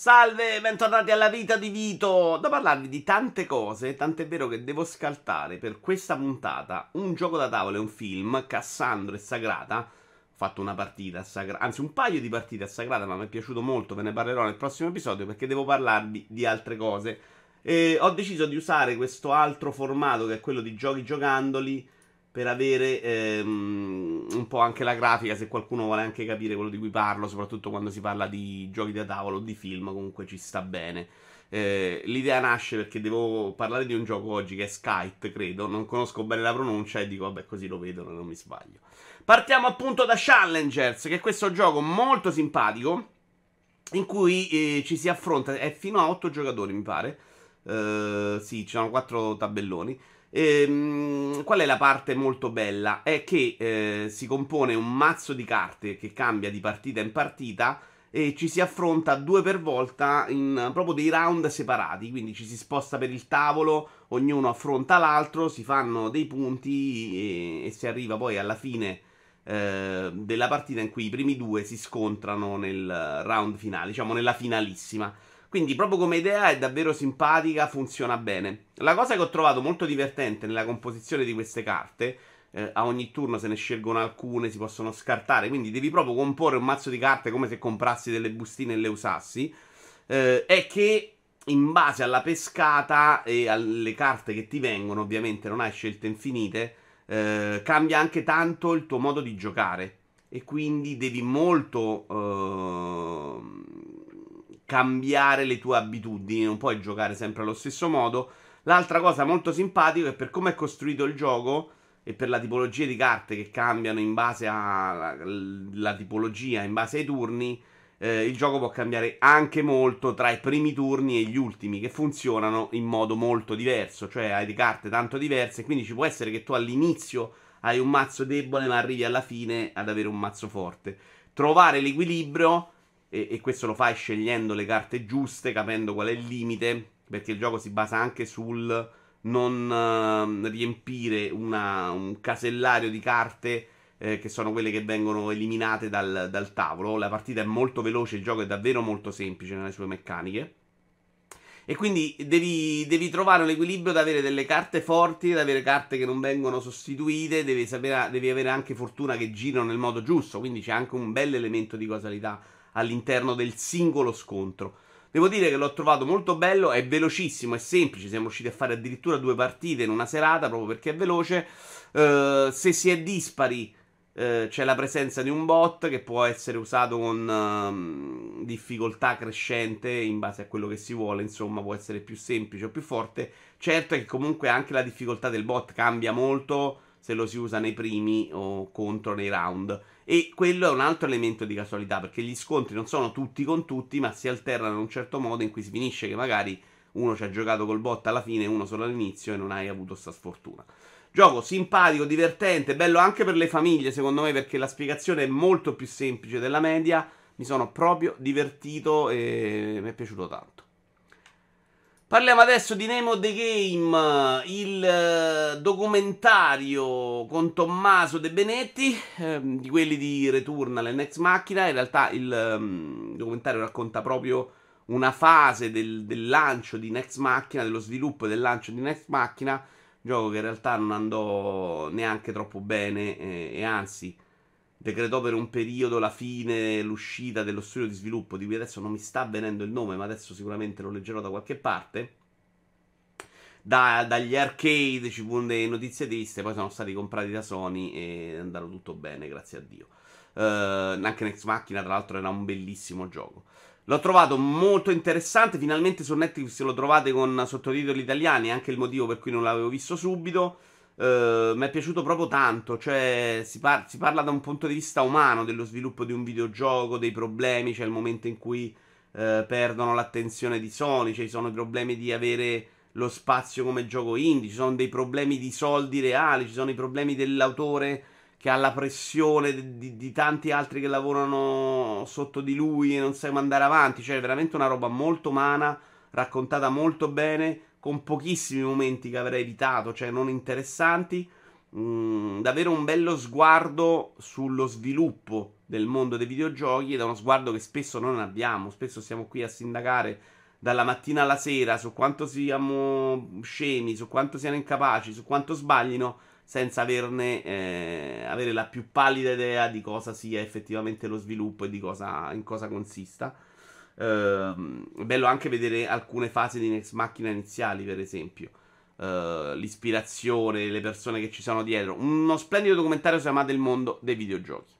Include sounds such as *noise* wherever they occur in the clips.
Salve, bentornati alla vita di Vito. Da parlarvi di tante cose, tant'è vero che devo scaltare per questa puntata un gioco da tavola e un film, Cassandro e Sagrata. Ho fatto una partita a Sagrata, anzi un paio di partite a Sagrata, ma mi è piaciuto molto, ve ne parlerò nel prossimo episodio perché devo parlarvi di altre cose. E ho deciso di usare questo altro formato che è quello di giochi giocandoli per avere ehm, un po' anche la grafica, se qualcuno vuole anche capire quello di cui parlo, soprattutto quando si parla di giochi da tavolo o di film, comunque ci sta bene. Eh, l'idea nasce perché devo parlare di un gioco oggi che è Skype, credo, non conosco bene la pronuncia e dico vabbè così lo vedono, non mi sbaglio. Partiamo appunto da Challengers, che è questo gioco molto simpatico in cui eh, ci si affronta, è fino a 8 giocatori mi pare, eh, sì, ci sono 4 tabelloni Ehm, qual è la parte molto bella? È che eh, si compone un mazzo di carte che cambia di partita in partita e ci si affronta due per volta in proprio dei round separati, quindi ci si sposta per il tavolo, ognuno affronta l'altro, si fanno dei punti e, e si arriva poi alla fine eh, della partita in cui i primi due si scontrano nel round finale, diciamo nella finalissima. Quindi, proprio come idea, è davvero simpatica, funziona bene. La cosa che ho trovato molto divertente nella composizione di queste carte. Eh, a ogni turno se ne scelgono alcune, si possono scartare. Quindi devi proprio comporre un mazzo di carte come se comprassi delle bustine e le usassi. Eh, è che in base alla pescata e alle carte che ti vengono, ovviamente non hai scelte infinite, eh, cambia anche tanto il tuo modo di giocare. E quindi devi molto eh, cambiare le tue abitudini, non puoi giocare sempre allo stesso modo. L'altra cosa molto simpatica è per come è costruito il gioco e per la tipologia di carte che cambiano in base alla tipologia, in base ai turni, eh, il gioco può cambiare anche molto tra i primi turni e gli ultimi, che funzionano in modo molto diverso, cioè hai le carte tanto diverse, quindi ci può essere che tu all'inizio hai un mazzo debole, ma arrivi alla fine ad avere un mazzo forte. Trovare l'equilibrio e, e questo lo fai scegliendo le carte giuste, capendo qual è il limite, perché il gioco si basa anche sul non uh, riempire una, un casellario di carte eh, che sono quelle che vengono eliminate dal, dal, tavolo. La partita è molto veloce, il gioco è davvero molto semplice nelle sue meccaniche. E quindi devi, devi trovare un equilibrio da avere delle carte forti, da avere carte che non vengono sostituite, devi, sapere, devi avere anche fortuna che girano nel modo giusto, quindi c'è anche un bel elemento di causalità all'interno del singolo scontro. Devo dire che l'ho trovato molto bello, è velocissimo, è semplice, siamo riusciti a fare addirittura due partite in una serata proprio perché è veloce. Uh, se si è dispari uh, c'è la presenza di un bot che può essere usato con uh, difficoltà crescente in base a quello che si vuole, insomma può essere più semplice o più forte. Certo è che comunque anche la difficoltà del bot cambia molto se lo si usa nei primi o contro nei round. E quello è un altro elemento di casualità, perché gli scontri non sono tutti con tutti, ma si alternano in un certo modo in cui si finisce che magari uno ci ha giocato col bot alla fine uno solo all'inizio e non hai avuto sta sfortuna. Gioco simpatico, divertente, bello anche per le famiglie, secondo me, perché la spiegazione è molto più semplice della media. Mi sono proprio divertito e mi è piaciuto tanto. Parliamo adesso di Nemo the Game, il uh, documentario con Tommaso De Benetti, eh, di quelli di Returnal e Next Machina. In realtà il um, documentario racconta proprio una fase del, del, lancio di Next Machina, dello sviluppo del lancio di Next Machina, gioco che in realtà non andò neanche troppo bene eh, e anzi decretò per un periodo la fine, l'uscita dello studio di sviluppo, di cui adesso non mi sta avvenendo il nome, ma adesso sicuramente lo leggerò da qualche parte. Da, dagli arcade ci furono delle notizie triste, poi sono stati comprati da Sony e andarono tutto bene, grazie a Dio. Uh, anche Next Machina, tra l'altro, era un bellissimo gioco. L'ho trovato molto interessante. Finalmente su Netflix lo trovate con sottotitoli italiani, anche il motivo per cui non l'avevo visto subito. Uh, mi è piaciuto proprio tanto. Cioè, si, par- si, parla da un punto di vista umano dello sviluppo di un videogioco, dei problemi. C'è il momento in cui uh, perdono l'attenzione di Sony. Cioè, ci sono i problemi di avere lo spazio come gioco indie. Ci sono dei problemi di soldi reali. Ci sono i problemi dell'autore che ha la pressione di, di tanti altri che lavorano sotto di lui e non sa come andare avanti. Cioè, è veramente una roba molto umana, raccontata molto bene con pochissimi momenti che avrei evitato, cioè non interessanti. Mm, davvero un bello sguardo sullo sviluppo del mondo dei videogiochi ed è uno sguardo che spesso non abbiamo. Spesso siamo qui a sindacare dalla mattina alla sera su quanto siamo scemi, su quanto siano incapaci, su quanto sbaglino, senza averne, eh, avere la più pallida idea di cosa sia effettivamente lo sviluppo e di cosa, in cosa consista. È bello anche vedere alcune fasi di Next Macchina iniziali, per esempio. Uh, l'ispirazione, le persone che ci sono dietro. Uno splendido documentario si chiama Del mondo dei videogiochi.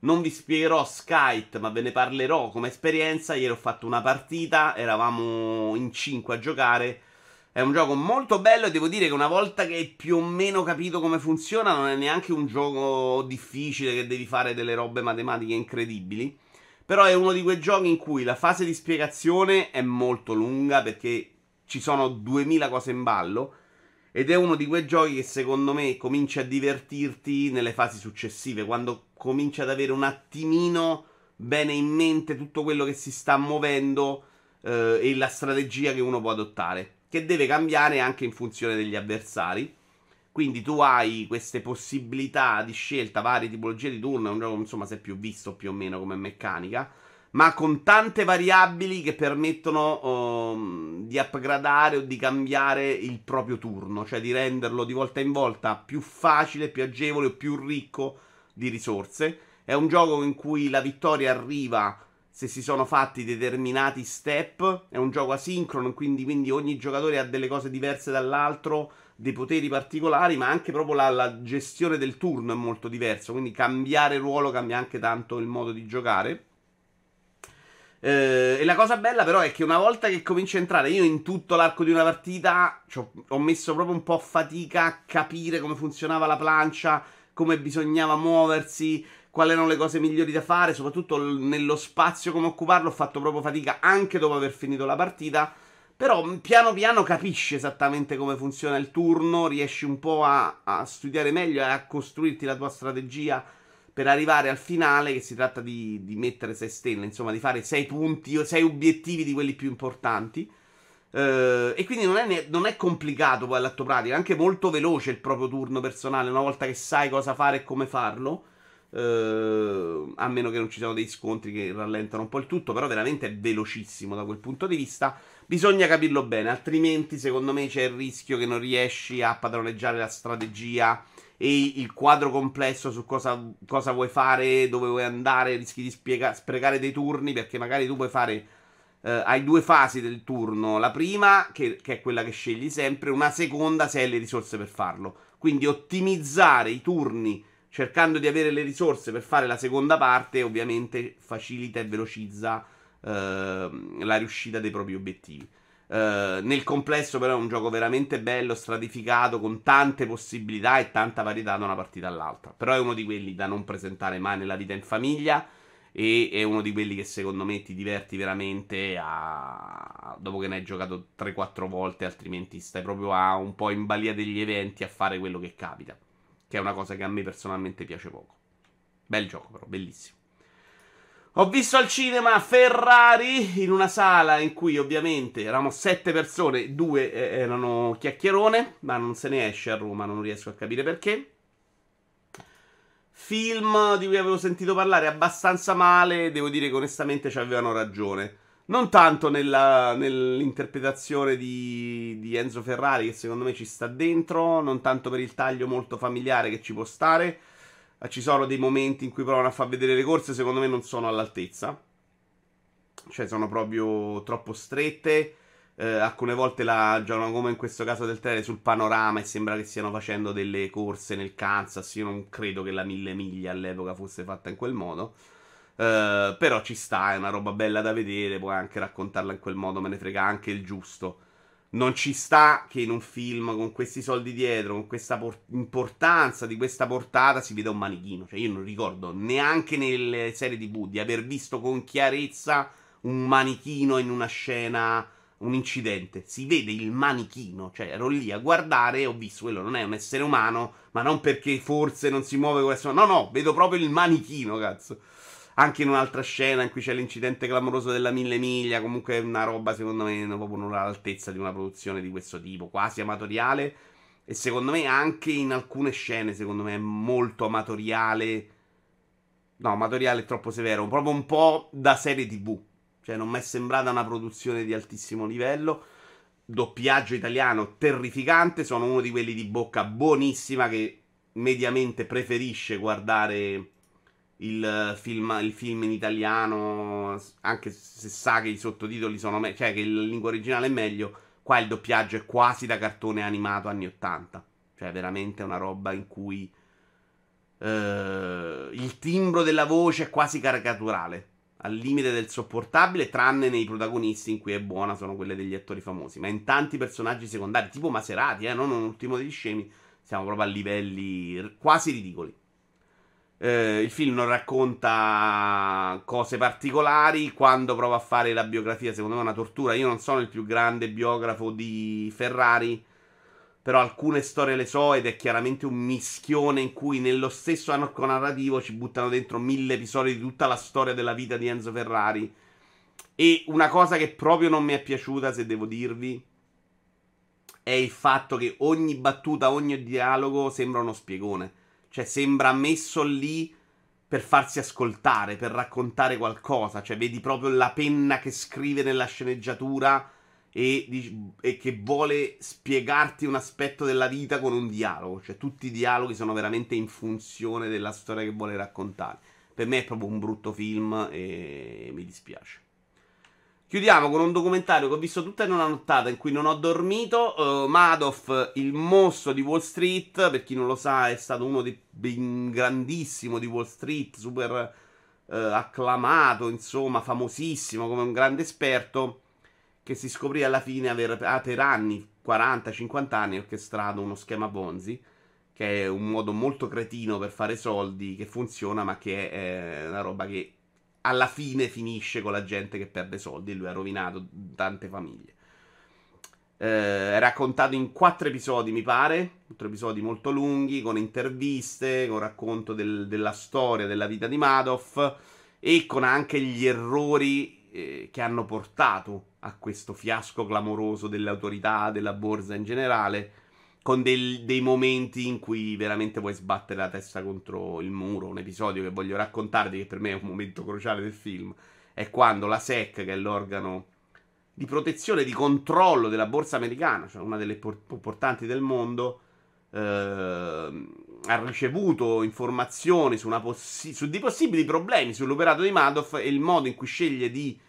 Non vi spiegherò Skype, ma ve ne parlerò come esperienza. Ieri ho fatto una partita, eravamo in 5 a giocare. È un gioco molto bello e devo dire che una volta che hai più o meno capito come funziona, non è neanche un gioco difficile che devi fare delle robe matematiche incredibili. Però è uno di quei giochi in cui la fase di spiegazione è molto lunga perché ci sono 2000 cose in ballo. Ed è uno di quei giochi che secondo me comincia a divertirti nelle fasi successive, quando comincia ad avere un attimino bene in mente tutto quello che si sta muovendo eh, e la strategia che uno può adottare, che deve cambiare anche in funzione degli avversari. Quindi tu hai queste possibilità di scelta, varie tipologie di turno, è un gioco insomma si è più visto più o meno come meccanica ma con tante variabili che permettono um, di upgradare o di cambiare il proprio turno, cioè di renderlo di volta in volta più facile, più agevole o più ricco di risorse. È un gioco in cui la vittoria arriva se si sono fatti determinati step, è un gioco asincrono, quindi, quindi ogni giocatore ha delle cose diverse dall'altro, dei poteri particolari, ma anche proprio la, la gestione del turno è molto diverso, quindi cambiare ruolo cambia anche tanto il modo di giocare. Eh, e la cosa bella però è che una volta che cominci a entrare, io in tutto l'arco di una partita ho messo proprio un po' fatica a capire come funzionava la plancia, come bisognava muoversi, quali erano le cose migliori da fare, soprattutto nello spazio come occuparlo, ho fatto proprio fatica anche dopo aver finito la partita. Però piano piano capisci esattamente come funziona il turno, riesci un po' a, a studiare meglio e a costruirti la tua strategia per arrivare al finale, che si tratta di, di mettere 6 stelle, insomma, di fare 6 punti o 6 obiettivi di quelli più importanti. Uh, e quindi non è, non è, complicato poi all'atto pratico, è anche molto veloce il proprio turno personale una volta che sai cosa fare e come farlo. Uh, a meno che non ci siano dei scontri che rallentano un po' il tutto, però veramente è velocissimo da quel punto di vista. Bisogna capirlo bene, altrimenti secondo me c'è il rischio che non riesci a padroneggiare la strategia e il quadro complesso su cosa, cosa vuoi fare, dove vuoi andare, rischi di spiega, sprecare dei turni perché magari tu puoi fare... Uh, hai due fasi del turno. La prima, che, che, è quella che scegli sempre, una seconda se hai le risorse per farlo. Quindi ottimizzare i turni cercando di avere le risorse per fare la seconda parte, ovviamente facilita e velocizza la riuscita dei propri obiettivi. Uh, nel complesso, però, è un gioco veramente bello, stratificato, con tante possibilità e tanta varietà da una partita all'altra. Però è uno di quelli da non presentare mai nella vita in famiglia. E è uno di quelli che secondo me ti diverti veramente a... dopo che ne hai giocato 3-4 volte, altrimenti stai proprio a un po' in balia degli eventi a fare quello che capita. Che è una cosa che a me personalmente piace poco. Bel gioco, però, bellissimo. Ho visto al cinema Ferrari in una sala in cui ovviamente eravamo sette persone, due eh, erano chiacchierone, ma non se ne esce a Roma, non riesco a capire perché. Film di cui avevo sentito parlare abbastanza male, devo dire che onestamente ci avevano ragione. Non tanto nella, nell'interpretazione di, di Enzo Ferrari, che secondo me ci sta dentro, non tanto per il taglio molto familiare che ci può stare ci sono dei momenti in cui provano a far vedere le corse, secondo me non sono all'altezza. Cioè, sono proprio troppo strette. Eh, alcune volte la giocano come in questo caso del trailer sul panorama e sembra che stiano facendo delle corse nel Kansas. Io non credo che la mille miglia all'epoca fosse fatta in quel modo. Eh, però ci sta, è una roba bella da vedere. Puoi anche raccontarla in quel modo, me ne frega anche il giusto non ci sta che in un film con questi soldi dietro, con questa por- importanza di questa portata, si veda un manichino. Cioè, io non ricordo neanche nelle serie TV di aver visto con chiarezza un manichino in una scena, un incidente. Si vede il manichino. Cioè, ero lì a guardare e ho visto quello non è un essere umano, ma non perché forse non si muove essere umano. No, no, vedo proprio il manichino, cazzo anche in un'altra scena in cui c'è l'incidente clamoroso della mille miglia. Comunque è una roba, secondo me, proprio non all'altezza di una produzione di questo tipo, quasi amatoriale. E secondo me anche in alcune scene, secondo me, è molto amatoriale No, amatoriale è troppo severo, proprio un po' da serie TV. Cioè, non mi è sembrata una produzione di altissimo livello. Doppiaggio italiano terrificante. Sono uno di quelli di bocca buonissima che mediamente preferisce guardare il film, il film in italiano, anche se sa che i sottotitoli sono meglio, cioè che la lingua originale è meglio. Qua il doppiaggio è quasi da cartone animato anni 80. Cioè, veramente una roba in cui uh, il timbro della voce è quasi caricaturale al limite del sopportabile, tranne nei protagonisti in cui è buona, sono quelle degli attori famosi. Ma in tanti personaggi secondari, tipo Maserati, eh, non un ultimo degli scemi, siamo proprio a livelli quasi ridicoli. Eh, il film non racconta cose particolari. Quando prova a fare la biografia, secondo me è una tortura. Io non sono il più grande biografo di Ferrari però alcune storie le so ed è chiaramente un mischione in cui nello stesso arco narrativo ci buttano dentro mille episodi di tutta la storia della vita di Enzo Ferrari. E una cosa che proprio non mi è piaciuta, se devo dirvi, è il fatto che ogni battuta, ogni dialogo sembra uno spiegone. Cioè sembra messo lì per farsi ascoltare, per raccontare qualcosa. Cioè vedi proprio la penna che scrive nella sceneggiatura e, e, che vuole spiegarti un aspetto della vita con un dialogo. Cioè, tutti i dialoghi sono veramente in funzione della storia che vuole raccontare. Per me è proprio un brutto film e mi dispiace. Chiudiamo con un documentario che ho visto tutta in una nottata in cui non ho dormito. Uh, Madoff, il mostro di Wall Street. Per chi non lo sa, è stato uno dei grandissimo di Wall Street, super uh, acclamato, insomma, famosissimo come un grande esperto che si scoprì alla fine aver ah, per anni, 40-50 anni, orchestrato uno schema Ponzi, che è un modo molto cretino per fare soldi, che funziona, ma che è una roba che alla fine finisce con la gente che perde soldi e lui ha rovinato tante famiglie. Eh, raccontato in quattro episodi, mi pare, quattro episodi molto lunghi, con interviste, con racconto del, della storia, della vita di Madoff e con anche gli errori eh, che hanno portato a questo fiasco clamoroso delle autorità, della borsa in generale, con del, dei momenti in cui veramente vuoi sbattere la testa contro il muro. Un episodio che voglio raccontarti, che per me è un momento cruciale del film, è quando la SEC, che è l'organo di protezione, di controllo della borsa americana, cioè una delle più importanti del mondo, eh, ha ricevuto informazioni su, possi- su dei possibili problemi sull'operato di Madoff e il modo in cui sceglie di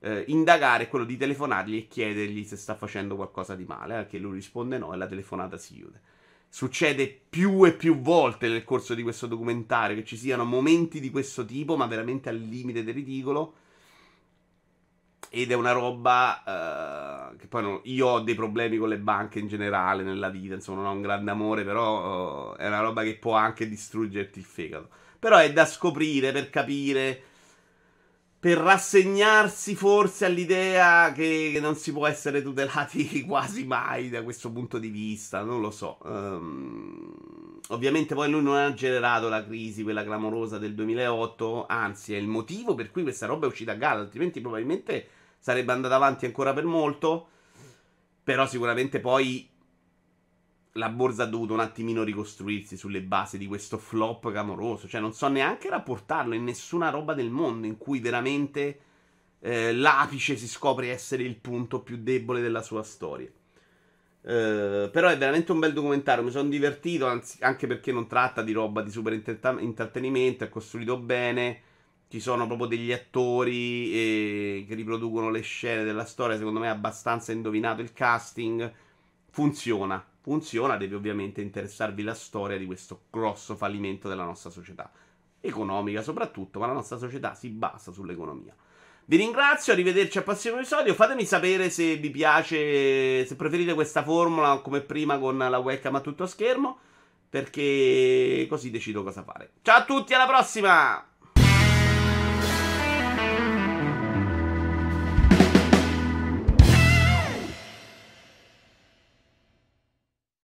eh, indagare è quello di telefonargli e chiedergli se sta facendo qualcosa di male, eh, che lui risponde no e la telefonata si chiude. Succede più e più volte nel corso di questo documentario che ci siano momenti di questo tipo, ma veramente al limite del ridicolo. Ed è una roba uh, che poi non, io ho dei problemi con le banche in generale nella vita, insomma non ho un grande amore, però uh, è una roba che può anche distruggerti il fegato. Però è da scoprire per capire per rassegnarsi forse all'idea che non si può essere tutelati *laughs* quasi mai da questo punto di vista, non lo so. Um, ovviamente poi lui non ha generato la crisi, quella clamorosa del 2008, anzi è il motivo per cui questa roba è uscita a galla, altrimenti probabilmente sarebbe andata avanti ancora per molto, però sicuramente poi la borsa ha dovuto un attimino ricostruirsi sulle basi di questo flop clamoroso. Cioè, non so neanche rapportarlo in nessuna roba del mondo in cui veramente eh, l'apice si scopre essere il punto più debole della sua storia. Uh, però è veramente un bel documentario, mi sono divertito, anzi, anche perché non tratta di roba di super intrattenimento, è costruito bene, ci sono proprio degli attori eh, che riproducono le scene della storia, secondo me è abbastanza indovinato il casting, funziona, funziona, deve ovviamente interessarvi la storia di questo grosso fallimento della nostra società. Economica soprattutto, ma la nostra società si basa sull'economia. Vi ringrazio, arrivederci al prossimo episodio. Fatemi sapere se vi piace, se preferite questa formula come prima con la webcam a tutto schermo, perché così decido cosa fare. Ciao a tutti, alla prossima!